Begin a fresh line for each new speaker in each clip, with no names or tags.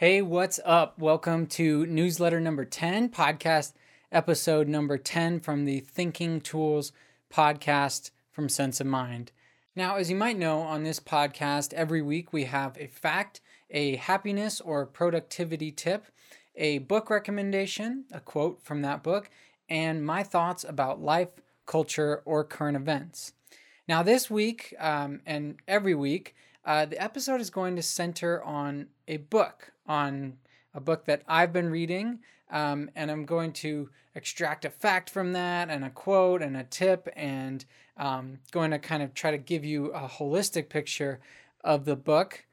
Hey, what's up? Welcome to newsletter number 10, podcast episode number 10 from the Thinking Tools podcast from Sense of Mind. Now, as you might know, on this podcast, every week we have a fact, a happiness or productivity tip, a book recommendation, a quote from that book, and my thoughts about life, culture, or current events. Now, this week um, and every week, uh, the episode is going to center on a book, on a book that I've been reading, um, and I'm going to extract a fact from that, and a quote, and a tip, and um, going to kind of try to give you a holistic picture of the book.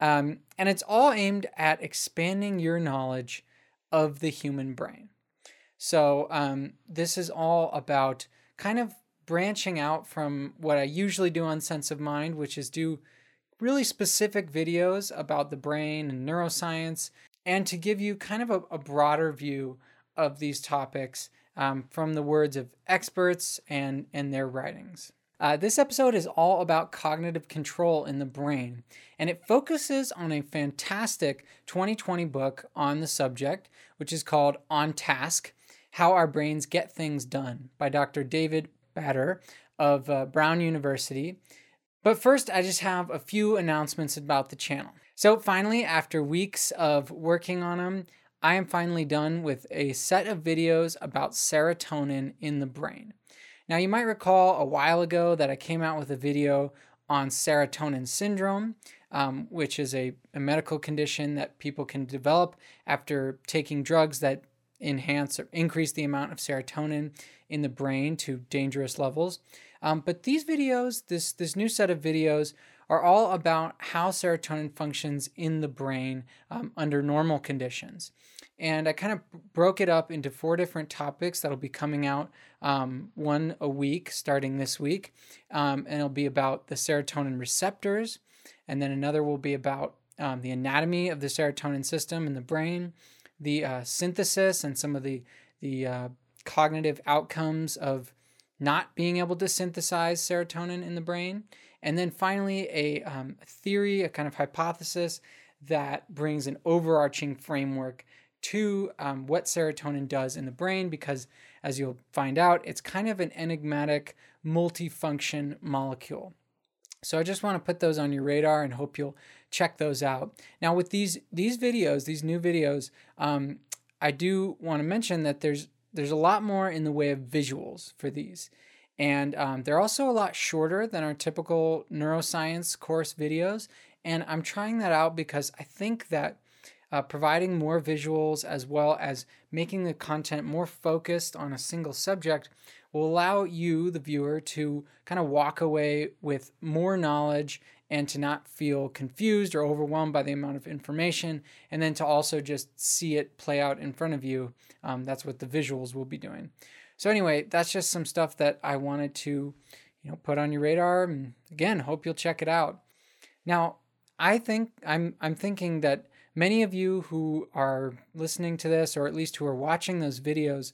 Um, and it's all aimed at expanding your knowledge of the human brain. So, um, this is all about kind of branching out from what I usually do on Sense of Mind, which is do really specific videos about the brain and neuroscience, and to give you kind of a, a broader view of these topics um, from the words of experts and, and their writings. Uh, this episode is all about cognitive control in the brain, and it focuses on a fantastic 2020 book on the subject, which is called On Task How Our Brains Get Things Done by Dr. David Badre of uh, Brown University. But first, I just have a few announcements about the channel. So, finally, after weeks of working on them, I am finally done with a set of videos about serotonin in the brain. Now, you might recall a while ago that I came out with a video on serotonin syndrome, um, which is a, a medical condition that people can develop after taking drugs that enhance or increase the amount of serotonin in the brain to dangerous levels. Um, but these videos, this this new set of videos, are all about how serotonin functions in the brain um, under normal conditions. And I kind of broke it up into four different topics that'll be coming out um, one a week starting this week. Um, and it'll be about the serotonin receptors. And then another will be about um, the anatomy of the serotonin system in the brain, the uh, synthesis, and some of the, the uh, cognitive outcomes of not being able to synthesize serotonin in the brain. And then finally, a um, theory, a kind of hypothesis that brings an overarching framework to um, what serotonin does in the brain, because as you'll find out, it's kind of an enigmatic multifunction molecule. So I just want to put those on your radar and hope you'll check those out. Now, with these these videos, these new videos, um, I do want to mention that there's there's a lot more in the way of visuals for these. And um, they're also a lot shorter than our typical neuroscience course videos. And I'm trying that out because I think that uh, providing more visuals as well as making the content more focused on a single subject will allow you, the viewer, to kind of walk away with more knowledge and to not feel confused or overwhelmed by the amount of information, and then to also just see it play out in front of you. Um, that's what the visuals will be doing. So anyway, that's just some stuff that I wanted to, you know, put on your radar. And again, hope you'll check it out. Now, I think I'm I'm thinking that many of you who are listening to this, or at least who are watching those videos,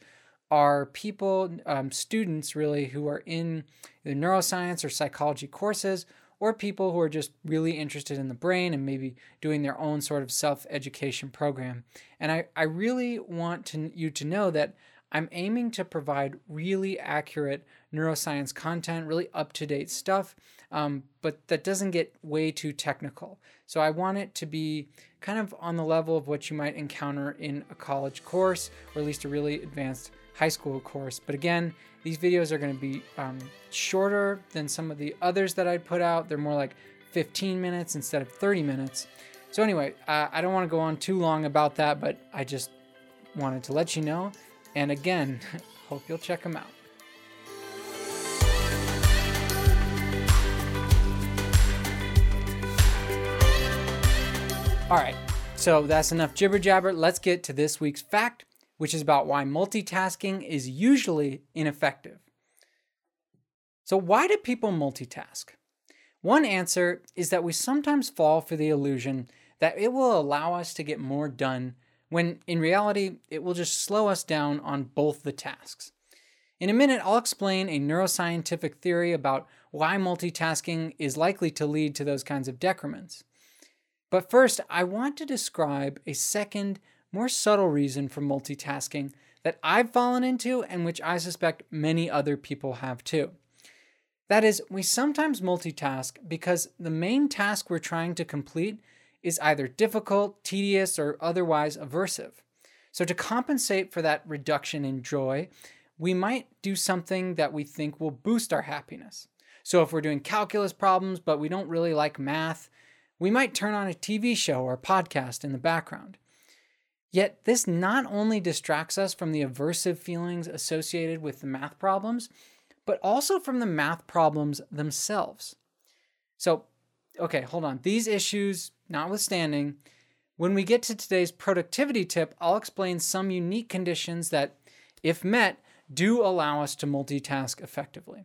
are people, um, students really, who are in the neuroscience or psychology courses, or people who are just really interested in the brain and maybe doing their own sort of self education program. And I, I really want to, you to know that I'm aiming to provide really accurate neuroscience content, really up to date stuff, um, but that doesn't get way too technical. So I want it to be kind of on the level of what you might encounter in a college course, or at least a really advanced high school course. But again, these videos are going to be um, shorter than some of the others that I'd put out. They're more like 15 minutes instead of 30 minutes. So, anyway, uh, I don't want to go on too long about that, but I just wanted to let you know. And again, hope you'll check them out. All right, so that's enough jibber jabber. Let's get to this week's fact which is about why multitasking is usually ineffective. So, why do people multitask? One answer is that we sometimes fall for the illusion that it will allow us to get more done when in reality it will just slow us down on both the tasks. In a minute, I'll explain a neuroscientific theory about why multitasking is likely to lead to those kinds of decrements. But first, I want to describe a second, more subtle reason for multitasking that I've fallen into and which I suspect many other people have too. That is, we sometimes multitask because the main task we're trying to complete is either difficult, tedious, or otherwise aversive. So, to compensate for that reduction in joy, we might do something that we think will boost our happiness. So, if we're doing calculus problems but we don't really like math, we might turn on a TV show or podcast in the background. Yet, this not only distracts us from the aversive feelings associated with the math problems, but also from the math problems themselves. So, okay, hold on. These issues notwithstanding, when we get to today's productivity tip, I'll explain some unique conditions that, if met, do allow us to multitask effectively.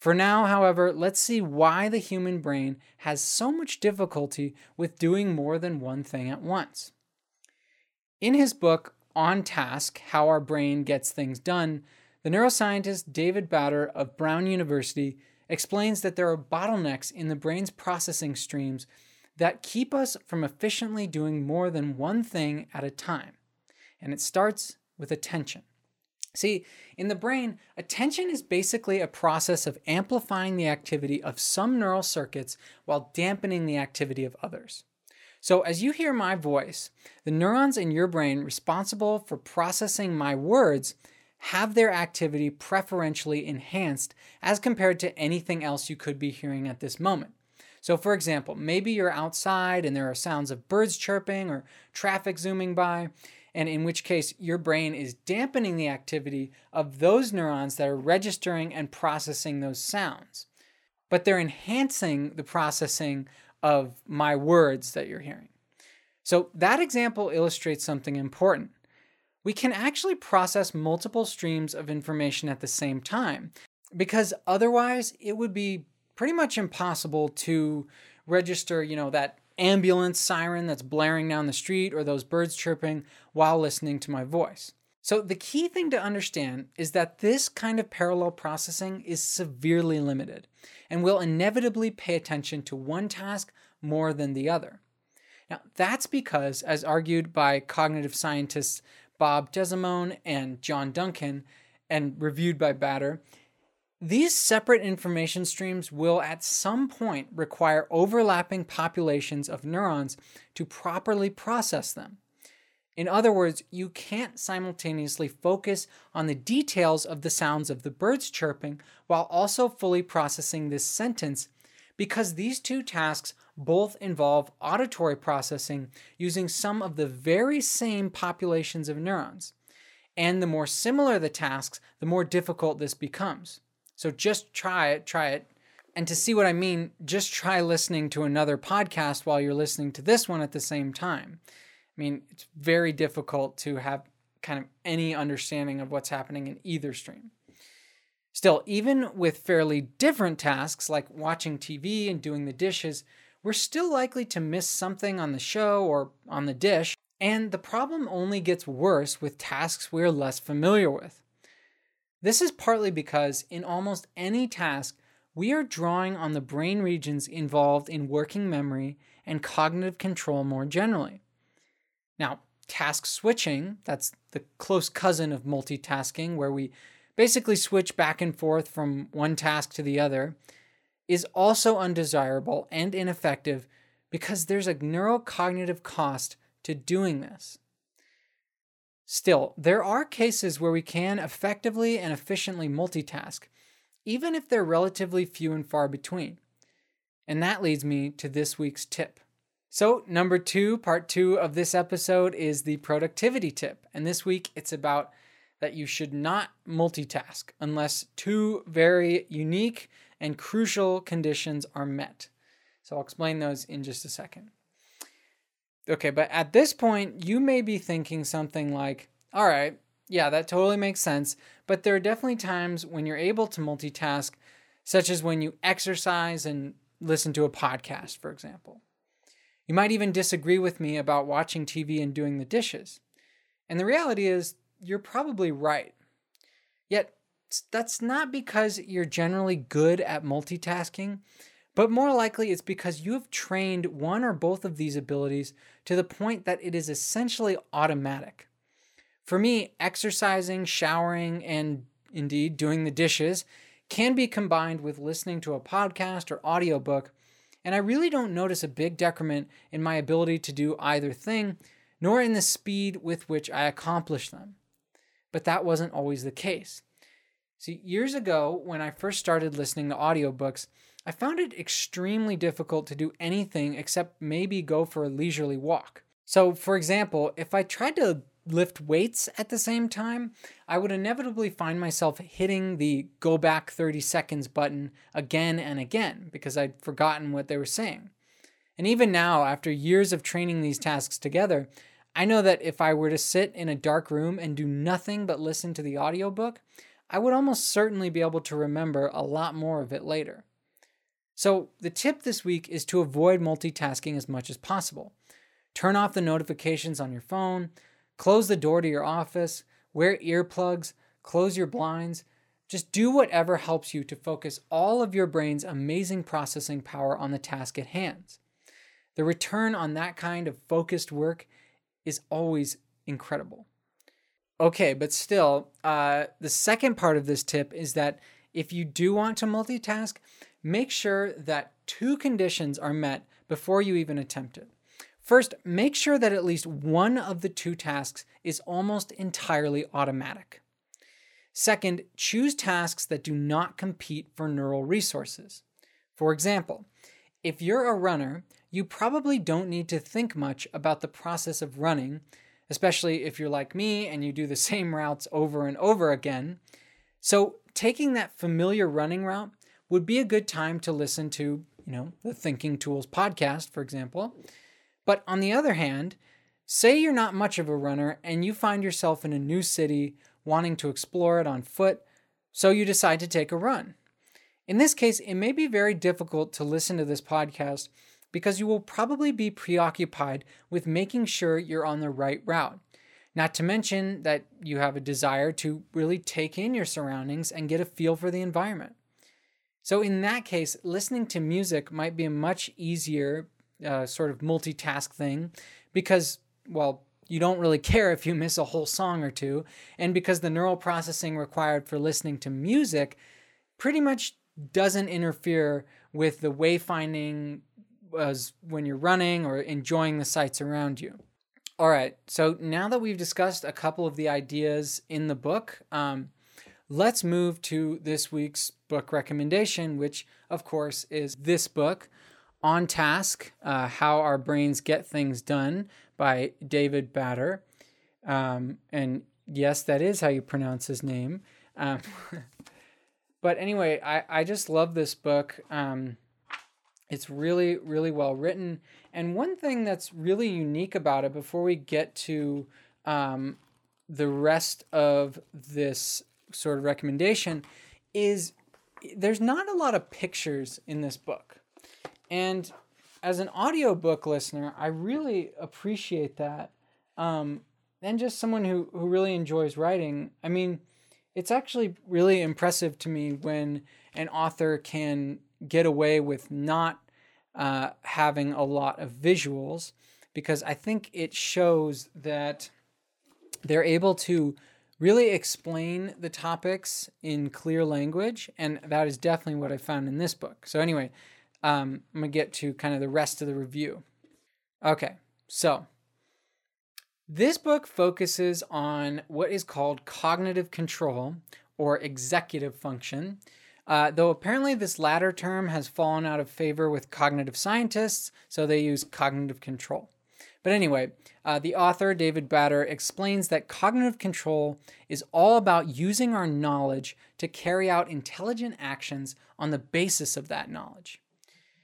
For now, however, let's see why the human brain has so much difficulty with doing more than one thing at once. In his book, On Task How Our Brain Gets Things Done, the neuroscientist David Badre of Brown University explains that there are bottlenecks in the brain's processing streams that keep us from efficiently doing more than one thing at a time. And it starts with attention. See, in the brain, attention is basically a process of amplifying the activity of some neural circuits while dampening the activity of others. So, as you hear my voice, the neurons in your brain responsible for processing my words have their activity preferentially enhanced as compared to anything else you could be hearing at this moment. So, for example, maybe you're outside and there are sounds of birds chirping or traffic zooming by, and in which case your brain is dampening the activity of those neurons that are registering and processing those sounds. But they're enhancing the processing of my words that you're hearing. So, that example illustrates something important. We can actually process multiple streams of information at the same time because otherwise it would be pretty much impossible to register, you know, that ambulance siren that's blaring down the street or those birds chirping while listening to my voice. So, the key thing to understand is that this kind of parallel processing is severely limited and will inevitably pay attention to one task more than the other. Now, that's because, as argued by cognitive scientists Bob Desimone and John Duncan, and reviewed by Badre, these separate information streams will at some point require overlapping populations of neurons to properly process them. In other words, you can't simultaneously focus on the details of the sounds of the birds chirping while also fully processing this sentence because these two tasks both involve auditory processing using some of the very same populations of neurons. And the more similar the tasks, the more difficult this becomes. So just try it, try it. And to see what I mean, just try listening to another podcast while you're listening to this one at the same time. I mean, it's very difficult to have kind of any understanding of what's happening in either stream. Still, even with fairly different tasks like watching TV and doing the dishes, we're still likely to miss something on the show or on the dish, and the problem only gets worse with tasks we're less familiar with. This is partly because in almost any task, we are drawing on the brain regions involved in working memory and cognitive control more generally. Now, task switching, that's the close cousin of multitasking, where we basically switch back and forth from one task to the other, is also undesirable and ineffective because there's a neurocognitive cost to doing this. Still, there are cases where we can effectively and efficiently multitask, even if they're relatively few and far between. And that leads me to this week's tip. So, number two, part two of this episode is the productivity tip. And this week it's about that you should not multitask unless two very unique and crucial conditions are met. So, I'll explain those in just a second. Okay, but at this point, you may be thinking something like, all right, yeah, that totally makes sense. But there are definitely times when you're able to multitask, such as when you exercise and listen to a podcast, for example. You might even disagree with me about watching TV and doing the dishes. And the reality is, you're probably right. Yet, that's not because you're generally good at multitasking, but more likely it's because you have trained one or both of these abilities to the point that it is essentially automatic. For me, exercising, showering, and indeed doing the dishes can be combined with listening to a podcast or audiobook, and I really don't notice a big decrement in my ability to do either thing, nor in the speed with which I accomplish them. But that wasn't always the case. See, years ago, when I first started listening to audiobooks, I found it extremely difficult to do anything except maybe go for a leisurely walk. So, for example, if I tried to lift weights at the same time, I would inevitably find myself hitting the go back 30 seconds button again and again because I'd forgotten what they were saying. And even now, after years of training these tasks together, I know that if I were to sit in a dark room and do nothing but listen to the audiobook, I would almost certainly be able to remember a lot more of it later. So, the tip this week is to avoid multitasking as much as possible. Turn off the notifications on your phone, close the door to your office, wear earplugs, close your blinds. Just do whatever helps you to focus all of your brain's amazing processing power on the task at hand. The return on that kind of focused work is always incredible. Okay, but still, uh, the second part of this tip is that if you do want to multitask, make sure that two conditions are met before you even attempt it. First, make sure that at least one of the two tasks is almost entirely automatic. Second, choose tasks that do not compete for neural resources. For example, if you're a runner, you probably don't need to think much about the process of running, especially if you're like me and you do the same routes over and over again. So, taking that familiar running route would be a good time to listen to, you know, the Thinking Tools podcast, for example. But on the other hand, say you're not much of a runner and you find yourself in a new city wanting to explore it on foot, so you decide to take a run. In this case, it may be very difficult to listen to this podcast because you will probably be preoccupied with making sure you're on the right route. Not to mention that you have a desire to really take in your surroundings and get a feel for the environment. So, in that case, listening to music might be a much easier uh, sort of multitask thing because, well, you don't really care if you miss a whole song or two, and because the neural processing required for listening to music pretty much doesn't interfere with the wayfinding as when you're running or enjoying the sights around you. All right, so now that we've discussed a couple of the ideas in the book, um, let's move to this week's book recommendation, which, of course, is this book, On Task uh, How Our Brains Get Things Done by David Badre. Um, and yes, that is how you pronounce his name. Um, but anyway, I, I just love this book. Um, it's really, really well written. And one thing that's really unique about it before we get to um, the rest of this sort of recommendation is there's not a lot of pictures in this book. And as an audiobook listener, I really appreciate that. Um, and just someone who, who really enjoys writing, I mean, it's actually really impressive to me when an author can get away with not uh, having a lot of visuals because I think it shows that they're able to really explain the topics in clear language, and that is definitely what I found in this book. So, anyway, um, I'm gonna get to kind of the rest of the review. Okay, so this book focuses on what is called cognitive control or executive function. Uh, though apparently this latter term has fallen out of favor with cognitive scientists, so they use cognitive control. But anyway, uh, the author, David Badre, explains that cognitive control is all about using our knowledge to carry out intelligent actions on the basis of that knowledge.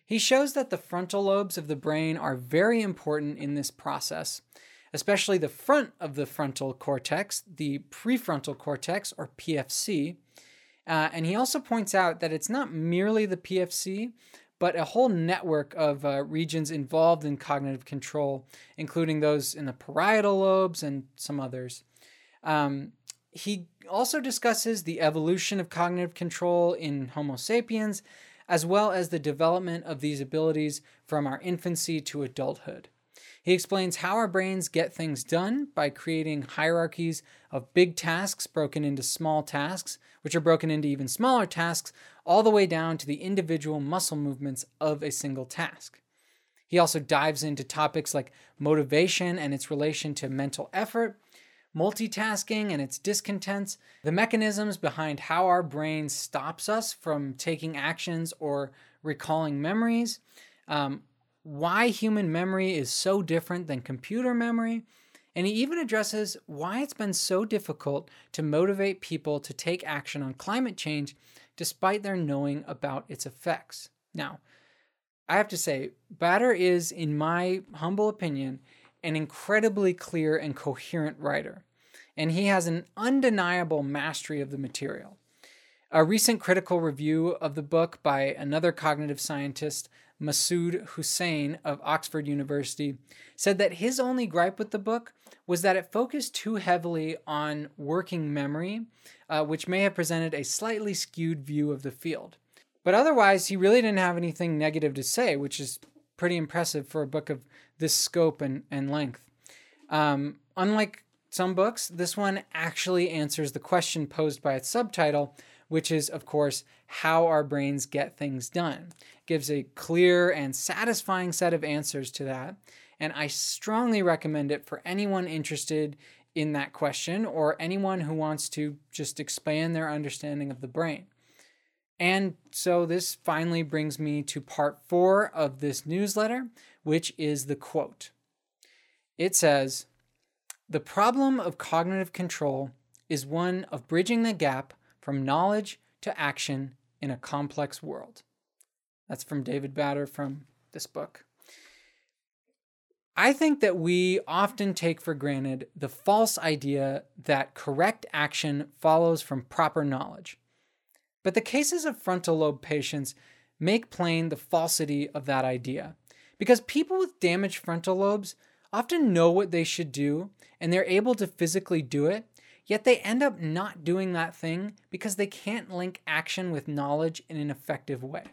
He shows that the frontal lobes of the brain are very important in this process, especially the front of the frontal cortex, the prefrontal cortex, or PFC. Uh, and he also points out that it's not merely the PFC, but a whole network of uh, regions involved in cognitive control, including those in the parietal lobes and some others. Um, he also discusses the evolution of cognitive control in Homo sapiens, as well as the development of these abilities from our infancy to adulthood. He explains how our brains get things done by creating hierarchies of big tasks broken into small tasks, which are broken into even smaller tasks, all the way down to the individual muscle movements of a single task. He also dives into topics like motivation and its relation to mental effort, multitasking and its discontents, the mechanisms behind how our brain stops us from taking actions or recalling memories, um, why human memory is so different than computer memory, and he even addresses why it's been so difficult to motivate people to take action on climate change despite their knowing about its effects. Now, I have to say, Badre is, in my humble opinion, an incredibly clear and coherent writer, and he has an undeniable mastery of the material. A recent critical review of the book by another cognitive scientist, Masud Husain of Oxford University, said that his only gripe with the book was that it focused too heavily on working memory, uh, which may have presented a slightly skewed view of the field. But otherwise, he really didn't have anything negative to say, which is pretty impressive for a book of this scope and, and length. Um, unlike some books, this one actually answers the question posed by its subtitle, which is, of course, how our brains get things done. It gives a clear and satisfying set of answers to that, and I strongly recommend it for anyone interested in that question or anyone who wants to just expand their understanding of the brain. And so this finally brings me to part four of this newsletter, which is the quote. It says, The problem of cognitive control is one of bridging the gap from knowledge to action in a complex world. That's from David Badre from this book. I think that we often take for granted the false idea that correct action follows from proper knowledge. But the cases of frontal lobe patients make plain the falsity of that idea. Because people with damaged frontal lobes often know what they should do and they're able to physically do it, yet they end up not doing that thing because they can't link action with knowledge in an effective way.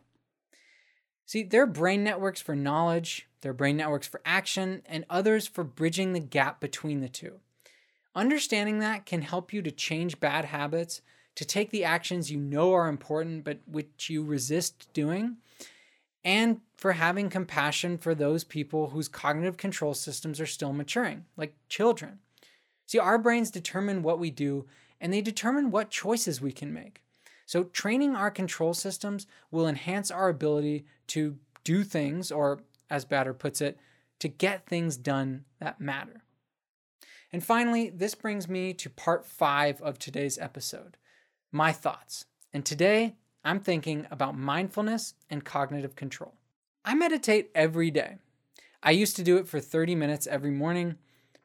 See, there are brain networks for knowledge, there are brain networks for action, and others for bridging the gap between the two. Understanding that can help you to change bad habits to take the actions you know are important but which you resist doing, and for having compassion for those people whose cognitive control systems are still maturing, like children. See, our brains determine what we do and they determine what choices we can make. So, training our control systems will enhance our ability to do things, or as Badre puts it, to get things done that matter. And finally, this brings me to part five of today's episode my thoughts. And today, I'm thinking about mindfulness and cognitive control. I meditate every day. I used to do it for 30 minutes every morning,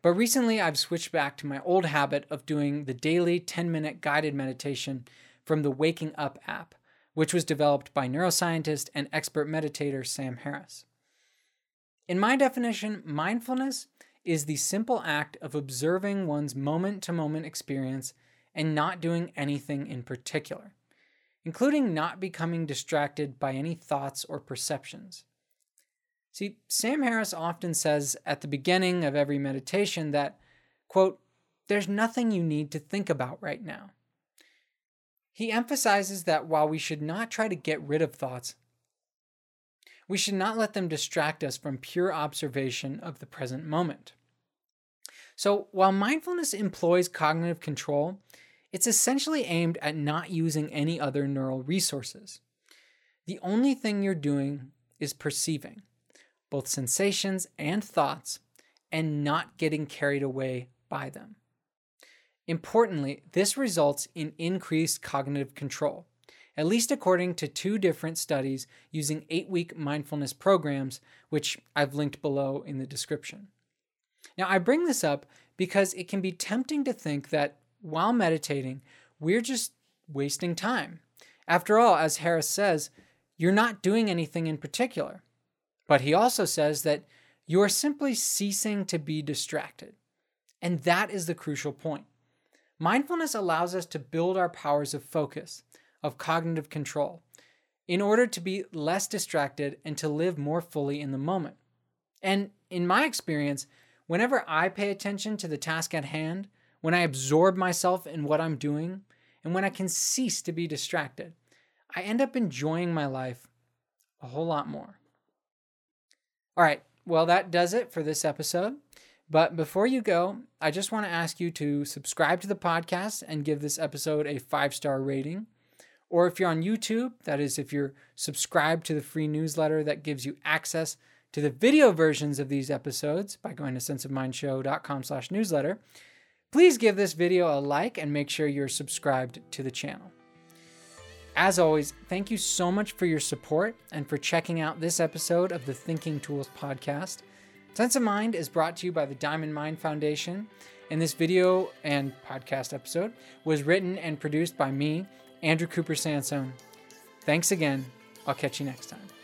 but recently I've switched back to my old habit of doing the daily 10 minute guided meditation from the Waking Up app, which was developed by neuroscientist and expert meditator Sam Harris. In my definition, mindfulness is the simple act of observing one's moment to moment experience and not doing anything in particular, including not becoming distracted by any thoughts or perceptions. See, Sam Harris often says at the beginning of every meditation that, quote, there's nothing you need to think about right now. He emphasizes that while we should not try to get rid of thoughts, we should not let them distract us from pure observation of the present moment. So, while mindfulness employs cognitive control, it's essentially aimed at not using any other neural resources. The only thing you're doing is perceiving both sensations and thoughts and not getting carried away by them. Importantly, this results in increased cognitive control, at least according to two different studies using eight week mindfulness programs, which I've linked below in the description. Now, I bring this up because it can be tempting to think that while meditating, we're just wasting time. After all, as Harris says, you're not doing anything in particular. But he also says that you are simply ceasing to be distracted. And that is the crucial point. Mindfulness allows us to build our powers of focus, of cognitive control. in order to be less distracted and to live more fully in the moment. And in my experience, whenever I pay attention to the task at hand, when I absorb myself in what I'm doing, and when I can cease to be distracted, I end up enjoying my life a whole lot more. All right, well, that does it for this episode. But before you go, I just want to ask you to subscribe to the podcast and give this episode a five star rating. Or if you're on YouTube, that is, if you're subscribed to the free newsletter that gives you access to the video versions of these episodes by going to senseofmindshow.com slash newsletter, please give this video a like and make sure you're subscribed to the channel. As always, thank you so much for your support and for checking out this episode of the Thinking Tools podcast. Sense of Mind is brought to you by the Diamond Mind Foundation, and this video and podcast episode was written and produced by me, Andrew Cooper Sansone. Thanks again. I'll catch you next time.